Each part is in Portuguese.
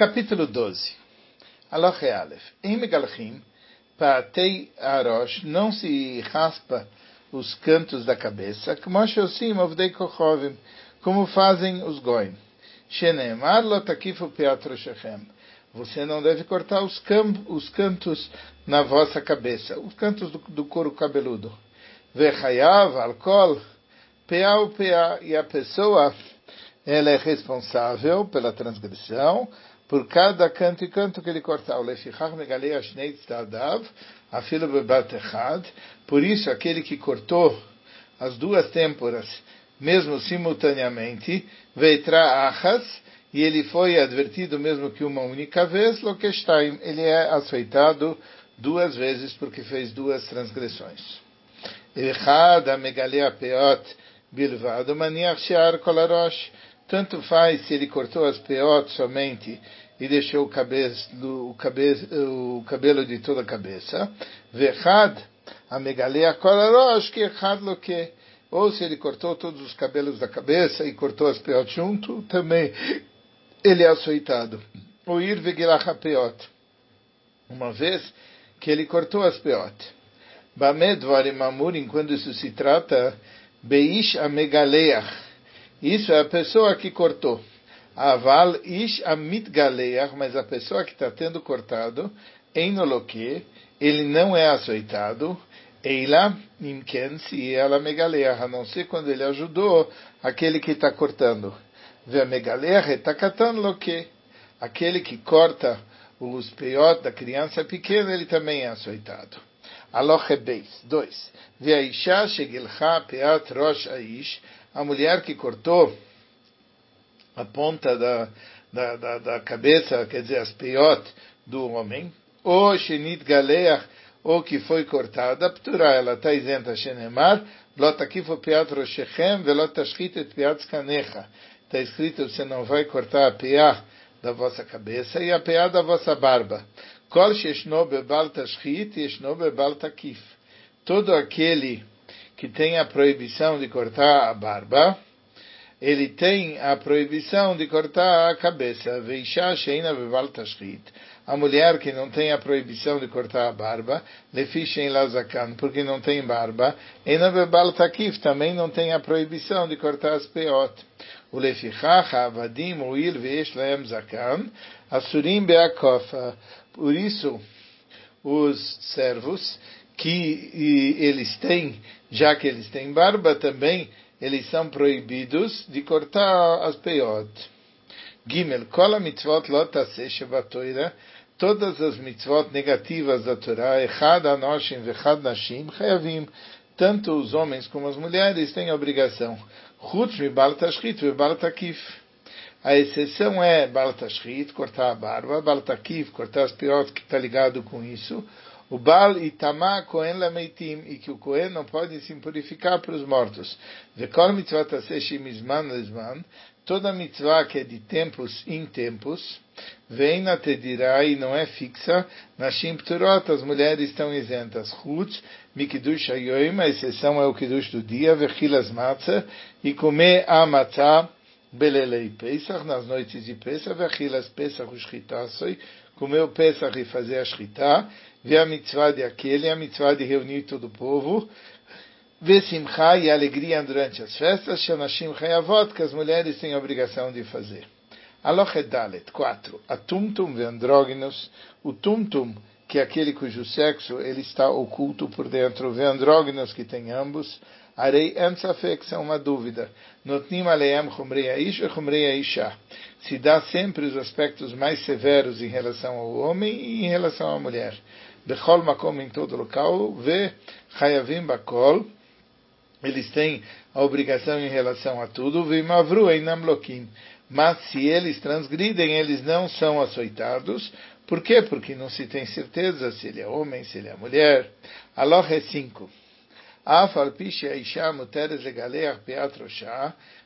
Capítulo 12. Aloche Aleph. Em Megalchim, Patei Arosh, não se raspa os cantos da cabeça, como fazem os goim. Você não deve cortar os, os, cantos na vossa cabeça, os cantos do, do couro cabeludo. Vechayav, alcool, peau, pea, e a pessoa ela é responsável pela transgressão, por cada canto e canto que ele cortar. Por isso, aquele que cortou as duas têmporas, mesmo simultaneamente, veitra achas, e ele foi advertido mesmo que uma única vez, lokestein, ele é açoitado duas vezes porque fez duas transgressões. Echad megalea peot bilvado maniach shear kolarosh, tanto faz se ele cortou as peot somente e deixou o, o, o cabelo de toda a cabeça. Vechad, a megalea kolarosh, que echad lo que. Ou se ele cortou todos os cabelos da cabeça e cortou as peot junto, também ele é açoitado. O ir vegilach peot. Uma vez que ele cortou as peot. Bamed varim amurim, quando isso se trata, beish amegaleach isso é a pessoa que cortou. Aval ish amit galeach, mas a pessoa que está tendo cortado, enoloque, ele não é açoitado, eila imken se ela megaleach, a não ser quando ele ajudou aquele que está cortando. Ve megaleach etakatan loque, aquele que corta os peiot da criança pequena, ele também é açoitado. Aloche beis. Dois. Ve aisha shegilcha peat rosh aish, a mulher que cortou a ponta da, da, da, da cabeça, quer dizer, as peiot do homem, ou shenit galeach, ou que foi cortada, ptura, ela está isenta, shenemar, lotakifu piat roshechem, velotashchit et piat skanecha. Está escrito, você não vai cortar a peá da vossa cabeça e a peá da vossa barba. Kol sheshno bebal tashchit, yeshno bebal takif. Todo aquele que tem a proibição de cortar a barba, ele tem a proibição de cortar a cabeça. Veisha sheina tashrit. A mulher que não tem a proibição de cortar a barba, lefishem lazakan, porque não tem barba, ena beval takif, também não tem a proibição de cortar as peot. O lefichach, avadim, uil, veish laem zakan, asurim beakofa. Por isso, os servos que eles têm, já que eles têm barba também, eles são proibidos de cortar as peiot. Gimel, kol mitzvot lot shebatoira, todas as mitzvot negativas da Torá, echad anoshim vechad nashim, chayavim, tanto os homens como as mulheres têm a obrigação. Chutz mi baltashchit ve baltakif. A exceção é baltashchit, cortar a barba, baltakif, cortar as peiot que está ligado com isso, o Baal Itamá Kohen Lameitim, e que o Kohen não pode se purificar para os mortos. Vekol mitzvah taseshim izman lezman, toda mitzvah que é de tempos em tempos, vem na tedirá e não é fixa, na Pturot as mulheres estão isentas. Chutz, Mikidush Ayoim, a exceção é o Kiddush do dia, Vechilas Matzah, e comer a matzah, Belelei Pesach, nas noites de Pesach, Vechilas Pesach, o Shchitassoi, comer o Pesach e fazer a Shchitah, ver a mitzvah de aquele, a mitzvah de reunir todo o povo, ver simcha e alegria durante as festas, shanashim chayavot, que as mulheres têm a obrigação de fazer. Alochedalet, 4. A tumtum veandrógenos, o tumtum, que é aquele cujo sexo ele está oculto por dentro, veandrógenos, que tem ambos, Arei Ensafek são uma dúvida. Notnim aleem chumrei aish e chumrei. Se dá sempre os aspectos mais severos em relação ao homem e em relação à mulher. Bechol makom em todo local, ve chayavim bakol, eles têm a obrigação em relação a tudo, vimavru einam lokim. Mas se eles transgridem, eles não são açoitados. Por quê? Porque não se tem certeza se ele é homem, se ele é mulher. Aloh é 5.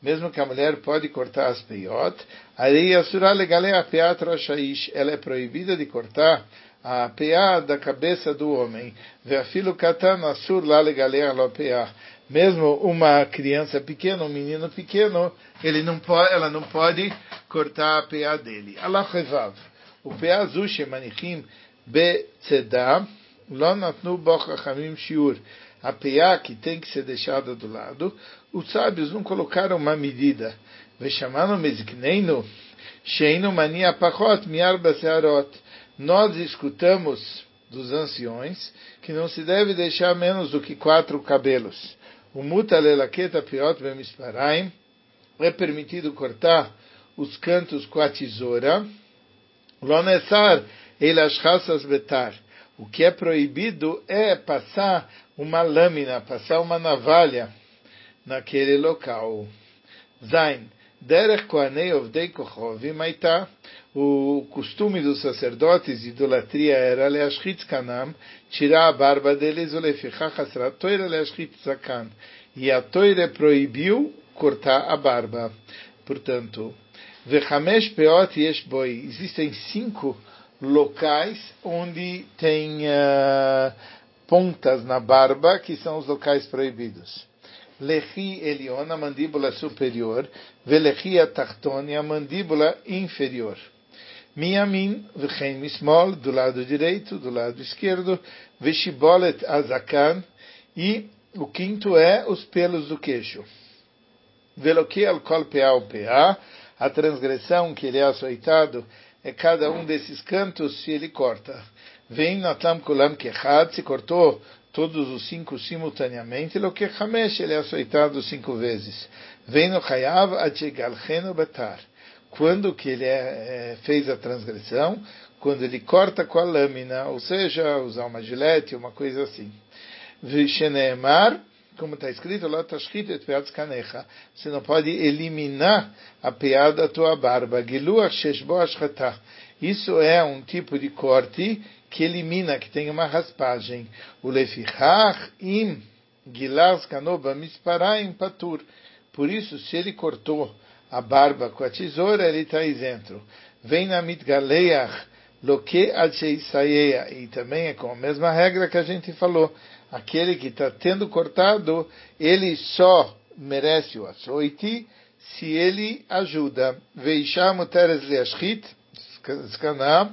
Mesmo que a mulher pode cortar as peiot, ela é proibida de cortar a peá da cabeça do homem. Peá. Mesmo uma criança pequena, um menino pequeno, ele não pode, ela não pode cortar a PA dele. Allah. O PA Zushe Manichim Betzedá, Lo Natnu Bochachamim Shiur. A PA que tem que ser deixada do lado, os sábios não colocaram uma medida. Veshamaram Mezikneinu, Sheinu Mania Pachot Miarba Searot. Nós escutamos dos anciões que não se deve deixar menos do que quatro cabelos. O mutalelaketa piot bemisparaim é permitido cortar os cantos com a tesoura. Lonesar elashchasas betar. O que é proibido é passar uma lâmina, passar uma navalha naquele local. Zain. Derech Kohanei Ovdei Kochovim Aitá. O costume dos sacerdotes de idolatria era Leashchit Kanam, tirar a barba deles, o Lefichach Asrat Toira Leashchit Zakan. E a Toira proibiu cortar a barba. Portanto, Vechamesh Peot Yesh Boi. Existem cinco locais onde tem uh, pontas na barba, que são os locais proibidos. Lechi Elion, a mandíbula superior, Velechi Atachton, mandíbula inferior. Miyamin, Vechem Mismol, do lado direito, do lado esquerdo, Veshibolet Azakan, e o quinto é os pelos do queixo. Veloki al kol pea pea, a transgressão que ele é açoitado é cada um desses cantos se ele corta. Vem natam kulam kechad, se cortou todos os cinco simultaneamente, lo que Hamesh ele é açoitado cinco vezes. Vem no Hayav Achegalcheno Batar. Quando que ele é, é, fez a transgressão? Quando ele corta com a lâmina, ou seja, usar uma gilete, uma coisa assim. Visheneemar, como está escrito você não pode eliminar a piada da tua barba. Isso é um tipo de corte que elimina, que tem uma raspagem. O im misparaim patur. Por isso, se ele cortou a barba com a tesoura, ele está isento. Vem na mitgaleach adsheisayeia. E também é com a mesma regra que a gente falou. Aquele que está tendo cortado, ele só merece o açoite se ele ajuda. Veisham teres leashchit, skaná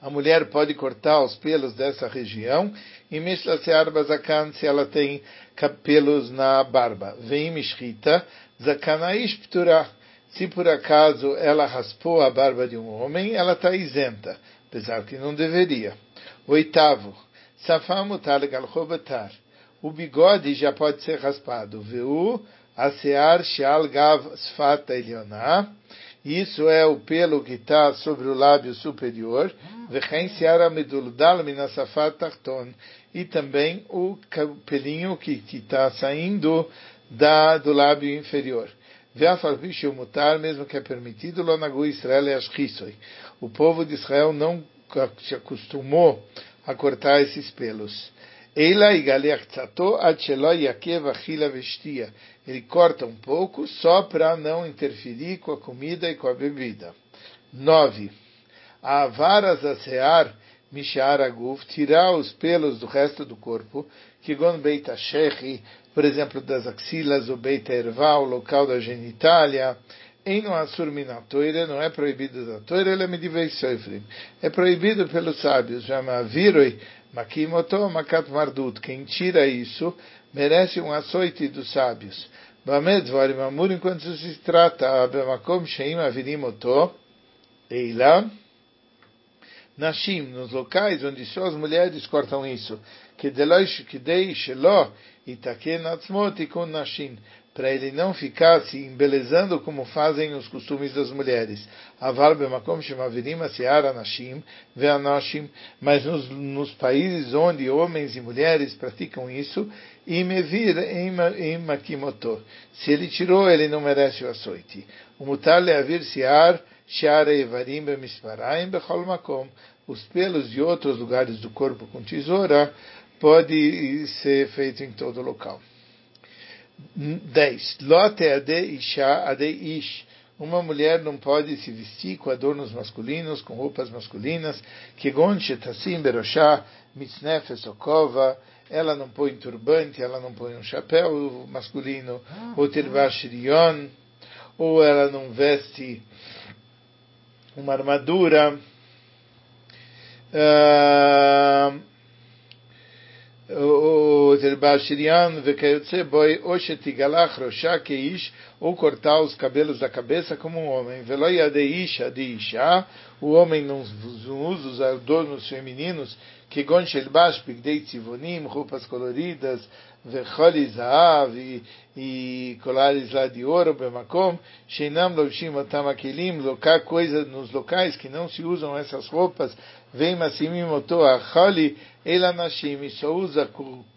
a mulher pode cortar os pelos dessa região e Mishlasear Bazakan se ela tem pelos na barba. Vem Mishchita, Zakanaish Ptura. Se por acaso ela raspou a barba de um homem, ela está isenta, apesar que não deveria. Oitavo, Safamutar Galchobatar. O bigode já pode ser raspado. Veu Asear Shal Gav Sfata Elioná. Isso é o pelo que está sobre o lábio superior. E também o pelinho que está saindo da, do lábio inferior. mutar, mesmo que é permitido, Lonagu Israel e O povo de Israel não se acostumou a cortar esses pelos. Eila e vestia. Ele corta um pouco só para não interferir com a comida e com a bebida. 9. Avaras asear mishar aguf, tirar os pelos do resto do corpo, que gon beita shechi, por exemplo, das axilas, o beita erva, o local da genitália, em no asur minatoire, não é proibido da toire, ele é medivei soifrim. É proibido pelos sábios, chama viroi, makimoto makat mardut. Quem tira isso, merece um açoite dos sábios. Bamed varim amur, enquanto se trata, abemakom sheim avirim oto, eila, Nashim, nos locais onde só as mulheres cortam isso. Que deixe lo itaken atzmot com Nashim, para ele não ficar se embelezando como fazem os costumes das mulheres. Mas nos, nos países onde homens e mulheres praticam isso. Se ele tirou, ele não merece o açoite. O mutar leavir siar os pelos de outros lugares do corpo com tesoura pode ser feito em todo local. 10. Lote ade isha ade ish. Uma mulher não pode se vestir com adornos masculinos, com roupas masculinas, que gonche tassim beroshá, mitznefes okova, ela não põe turbante, ela não põe um chapéu masculino, ou tervashirion, ou ela não veste uma armadura. Uh, o Terbashirian vekayotse boi oshetigalach rosha keish ou cortar os cabelos da cabeça como um homem. Veloia de isha de isha, o homem não usa os adornos femininos que gonshel bash pigdei tzivonim, roupas coloridas, vecholi zaav e colares lá de ouro, bemakom, sheinam lovshim otam akelim, locar coisas nos locais que não se usam essas roupas, vem massimim oto acholi, ela nashim, só usa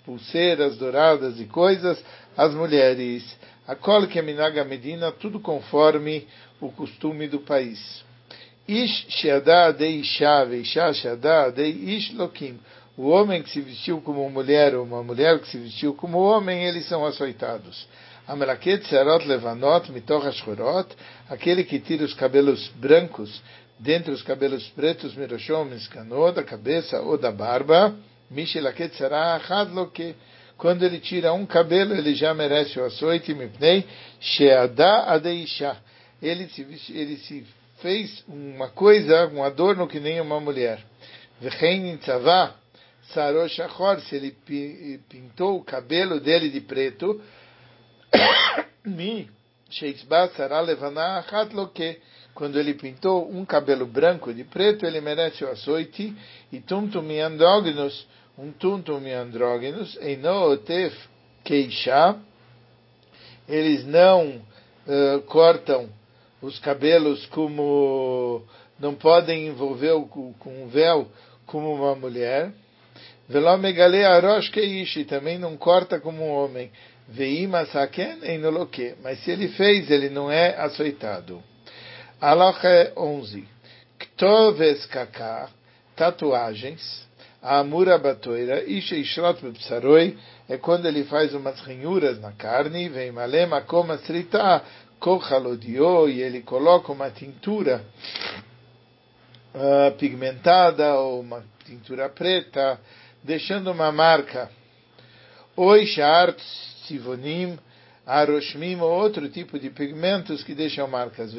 pulseiras douradas e coisas, as mulheres. A kol minaga medina, tudo conforme o costume do país. Ish sheada de isha, veisha sheada de ish lokim. O homem que se vestiu como mulher ou uma mulher que se vestiu como homem, eles são açoitados. Amelaket serot levanot mitoch ashchorot, aquele que tira os cabelos brancos dentre os cabelos pretos, miroshom, escano, da cabeça ou da barba, mishelaket será hadloke. Quando ele tira um cabelo, ele já merece o açoite, mipnei, sheada adeisha. Ele se, ele se fez uma coisa, um adorno que nem uma mulher. Vechein tzavah, saroshachor, se ele pintou o cabelo dele de preto, mi, sheisba sará levaná hadloke quando ele pintou um cabelo branco de preto, ele merece o açoite, e tuntum andrógenos, um tuntum andrógenos, e nootef queixá, eles não uh, cortam os cabelos como não podem envolver com um véu como uma mulher. Velomegale arosh keishi também não corta como um homem. Veima saken enoloke. Mas se ele fez, ele não é açoitado. Alacha 11. Ktoves kaka, tatuagens. Amura batoira, isha ishrot bepsaroi, é quando ele faz umas ranhuras na carne, vem malema como srita, kochalodio, e ele coloca uma tintura uh, pigmentada ou uma tintura preta, deixando uma marca. Oi shart sivonim, aroshmim ou outro tipo de pigmentos que deixam marcas.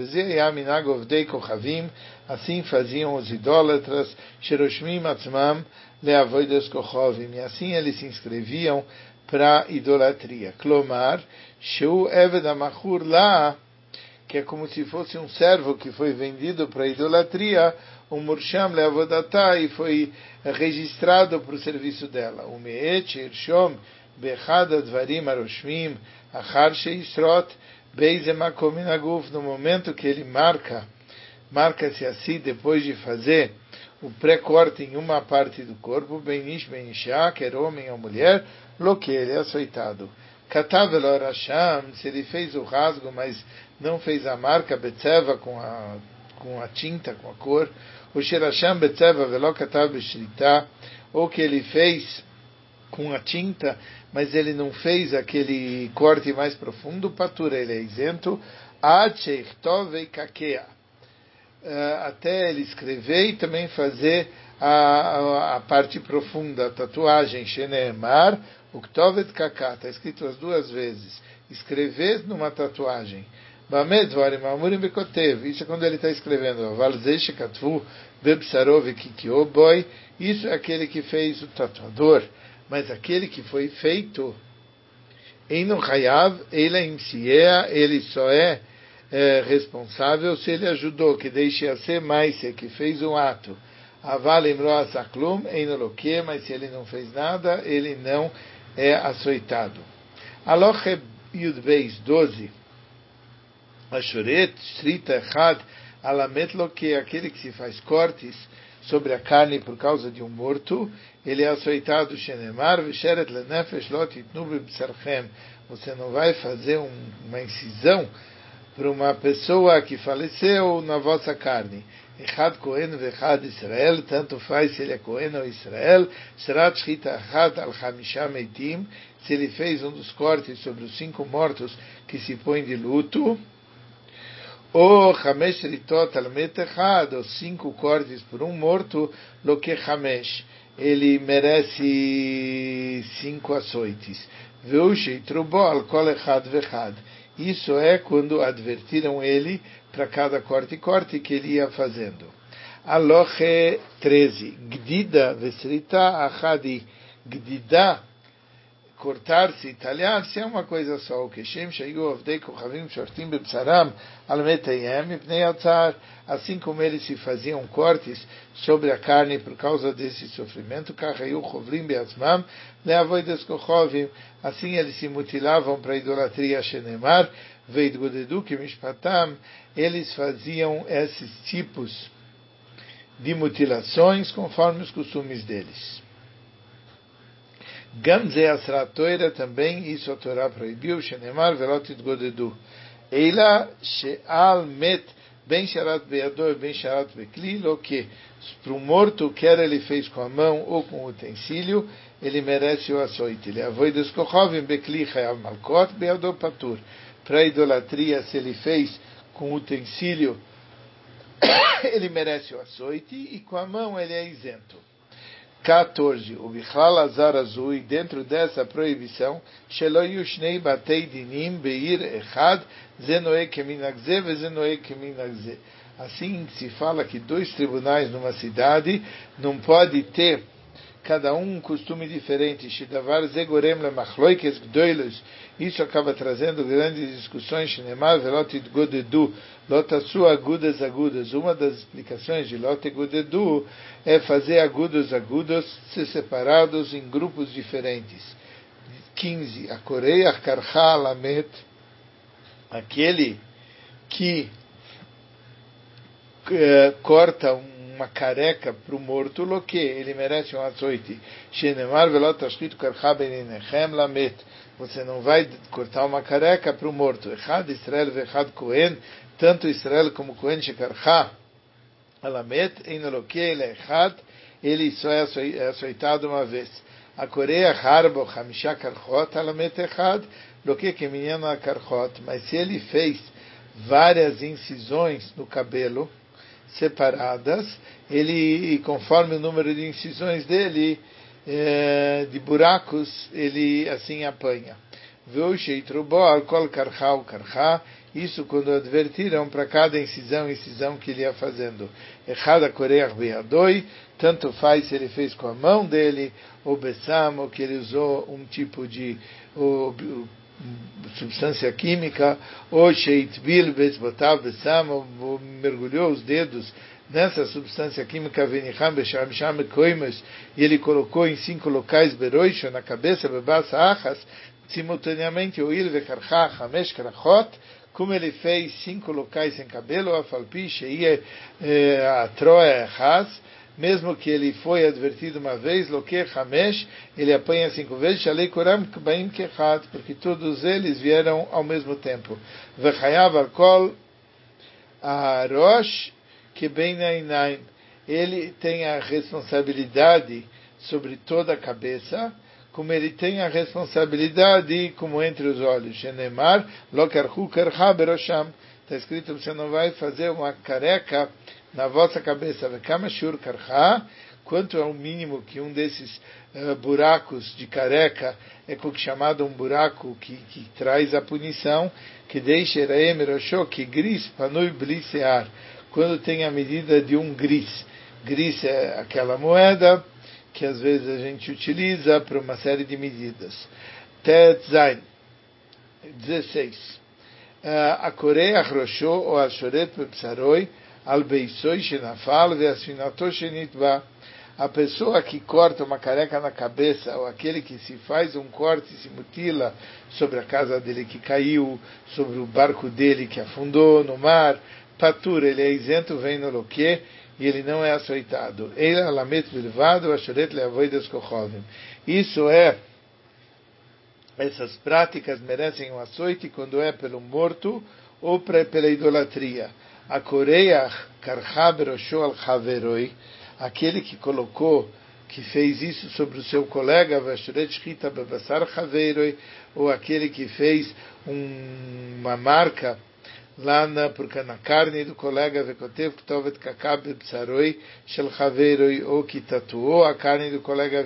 Assim faziam os idólatras, sheroshmim atzmam leavoides kochovim. E assim eles se inscreviam para idolatria. Clomar, sheu eved amachur lá, que é como se fosse um servo que foi vendido para idolatria, o mursham leavodatá, e foi registrado para o serviço dela. O meet, irshom, bechad advarim aroshmim, Achar Sheishrot Beizemakom Aguf, no momento que ele marca, marca-se assim depois de fazer o pré-corte em uma parte do corpo, Benish Benishá, quer homem ou mulher, lo que ele é açoitado. Katav Elorasham, se ele fez o rasgo, mas não fez a marca Betzeva com a, com a tinta, com a cor, o Sherasham Betzeva Velo Katav ou que ele fez com a tinta, mas ele não fez aquele corte mais profundo, patura, ele é isento, eh, até ele escrever e também fazer a, a, a parte profunda, a tatuagem, Sheneemar, Uktovet Kaká, está escrito as duas vezes, escrever numa tatuagem. Isso é quando ele está escrevendo. Isso é aquele que fez o tatuador mas aquele que foi feito em no Hayav, ele Siea, ele só é, é, responsável se ele ajudou, que deixe a ser mais, que fez um ato. Avalim Roasaklum, em Noloque, mas se ele não fez nada, ele não é açoitado. Aloche Yudbeis 12. Ashuret, Srita Echad, Alamet Loque, aquele que se faz cortes, sobre a carne por causa de um morto, ele é açoitado Shenemar, Visheret Lenefesh Lot Itnub B'Sarchem. Você não vai fazer um, uma incisão para uma pessoa que faleceu na vossa carne. Echad Cohen vechad Israel, tanto faz se ele é Cohen ou Israel, será Shchita Echad al Hamisha Meitim, se ele fez um dos cortes sobre os cinco mortos que se põem de luto, O Hamesh Ritot al Metechad, os cinco cortes por um morto, lo que Hamesh, ele merece cinco açoites. Veushei Trubo al Kol Echad Vechad. Isso é quando advertiram ele para cada corte e corte que ele ia fazendo. Aloche 13. Gdida vesrita achadi. Gdida cortar-se, talhar-se é uma coisa só. O que Shem Shayu Avdei Kochavim Shortim Bepsaram Almetayem Ipnei Altzar, assim como eles se faziam cortes sobre a carne por causa desse sofrimento, Kachayu Chovrim Beatzmam Leavoides Kochovim, assim eles se mutilavam para a idolatria Shenemar, Veidgodedu Mishpatam, eles faziam esses tipos de mutilações conforme os costumes deles. Gamze Asra Toira também, isso a Torá proibiu, Shenemar Velot Godedu. Eila Sheal Met Ben Sharat Beador Ben Sharat Bekli, que para o morto, quer ele fez com a mão ou com o utensílio, ele merece o açoite. Ele avoi descochovim Bekli Chayav Malkot Beador Patur. Para idolatria, se ele fez com utensílio, ele merece o açoite, e com a mão ele é isento. 14. O Bichlal Azar Azui, dentro dessa proibição, Shelo Yushnei Batei Dinim Beir Echad, Zenoe Keminagze, Vezenoe Keminagze. Assim se fala que dois tribunais numa cidade não pode ter cada um um costume diferente. Shidavar Zegorem Lemachloikes Gdoilos. Isso acaba trazendo grandes discussões. Shinemar Velot Godedu Lotasu agudas agudas. Uma das explicações de Lot Godedu é fazer agudos agudos ser separados em grupos diferentes. 15. A Coreia Karha Lamet. Aquele que uh, corta um uma careca para o morto, lo que ele merece um açoite. Shenemar velot tashkit karcha lamet. Você não vai cortar uma careca para o morto. Echad Israel vechad Kohen, tanto Israel como Kohen shekarcha alamet, em lo que ele é echad, ele só é açoitado uma vez. A Coreia harbo hamisha karchot alamet echad, lo que que menino a karchot. Mas se ele fez várias incisões no cabelo, separadas, ele, conforme o número de incisões dele, é, de buracos, ele assim apanha. Isso quando advertiram para cada incisão, incisão que ele ia fazendo. Errada beadoi, tanto faz se ele fez com a mão dele, ou besamo, que ele usou um tipo de ou, substância química, ou sheitbil bezbotav besam, mergulhou os dedos nessa substância química venicham besham koimes, e ele colocou em cinco locais beroisha na cabeça bebasa achas, simultaneamente o il vekarcha hamesh krachot, como ele fez cinco locais sem cabelo, a falpi sheia eh, a troia chas, mesmo que ele foi advertido uma vez, Loke Hamesh, ele apanha cinco vezes, Shalei Kechat, porque todos eles vieram ao mesmo tempo. Vechayav Alkol Arosh Kebeinainaim. Ele tem a responsabilidade sobre toda a cabeça, como ele tem a responsabilidade como entre os olhos. Shenemar Lokarhu Kerha Berosham. Está escrito, você não vai fazer uma careca na vossa cabeça, quanto é o mínimo que um desses uh, buracos de careca é chamado um buraco que, que traz a punição, que deixa que gris panui blisear, quando tem a medida de um gris. Gris é aquela moeda que às vezes a gente utiliza para uma série de medidas. Tet Zain, 16. A Coreia Roshô ou a Shoret Pepsaroi, al beisoi shenafal ve'asfinato shenitba. A pessoa que corta uma careca na cabeça, ou aquele que se faz um corte e se mutila sobre a casa dele que caiu, sobre o barco dele que afundou no mar, patura, ele é isento, vem no loque, e ele não é açoitado. Isso é, essas práticas merecem um açoite quando é pelo morto ou pela idolatria a Coreia Karhaberosho al Haveroi, aquele que colocou, que fez isso sobre o seu colega, ou aquele que fez um, uma marca lá na, porque na carne do colega ou que tatuou a carne do colega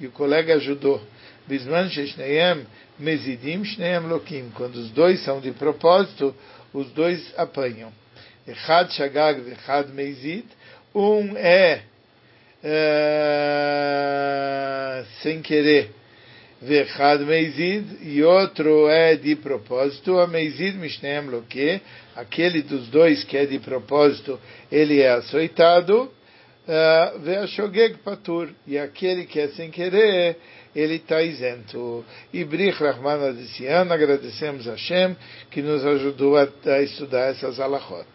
e o colega ajudou. Bisman sheshneiem mezidim shneiem lokim. Quando os dois são de propósito, os dois apanham. Echad shagag vechad meizid. Um é, é sem querer Vechad Meizid, e outro é de propósito, a Meizid Mishneem Loke, aquele dos dois que é de propósito, ele é açoitado, Veashogeg Patur, e aquele que é sem querer, ele está isento. E Brich Rahman ano, agradecemos a Hashem que nos ajudou a, a estudar essas alachot.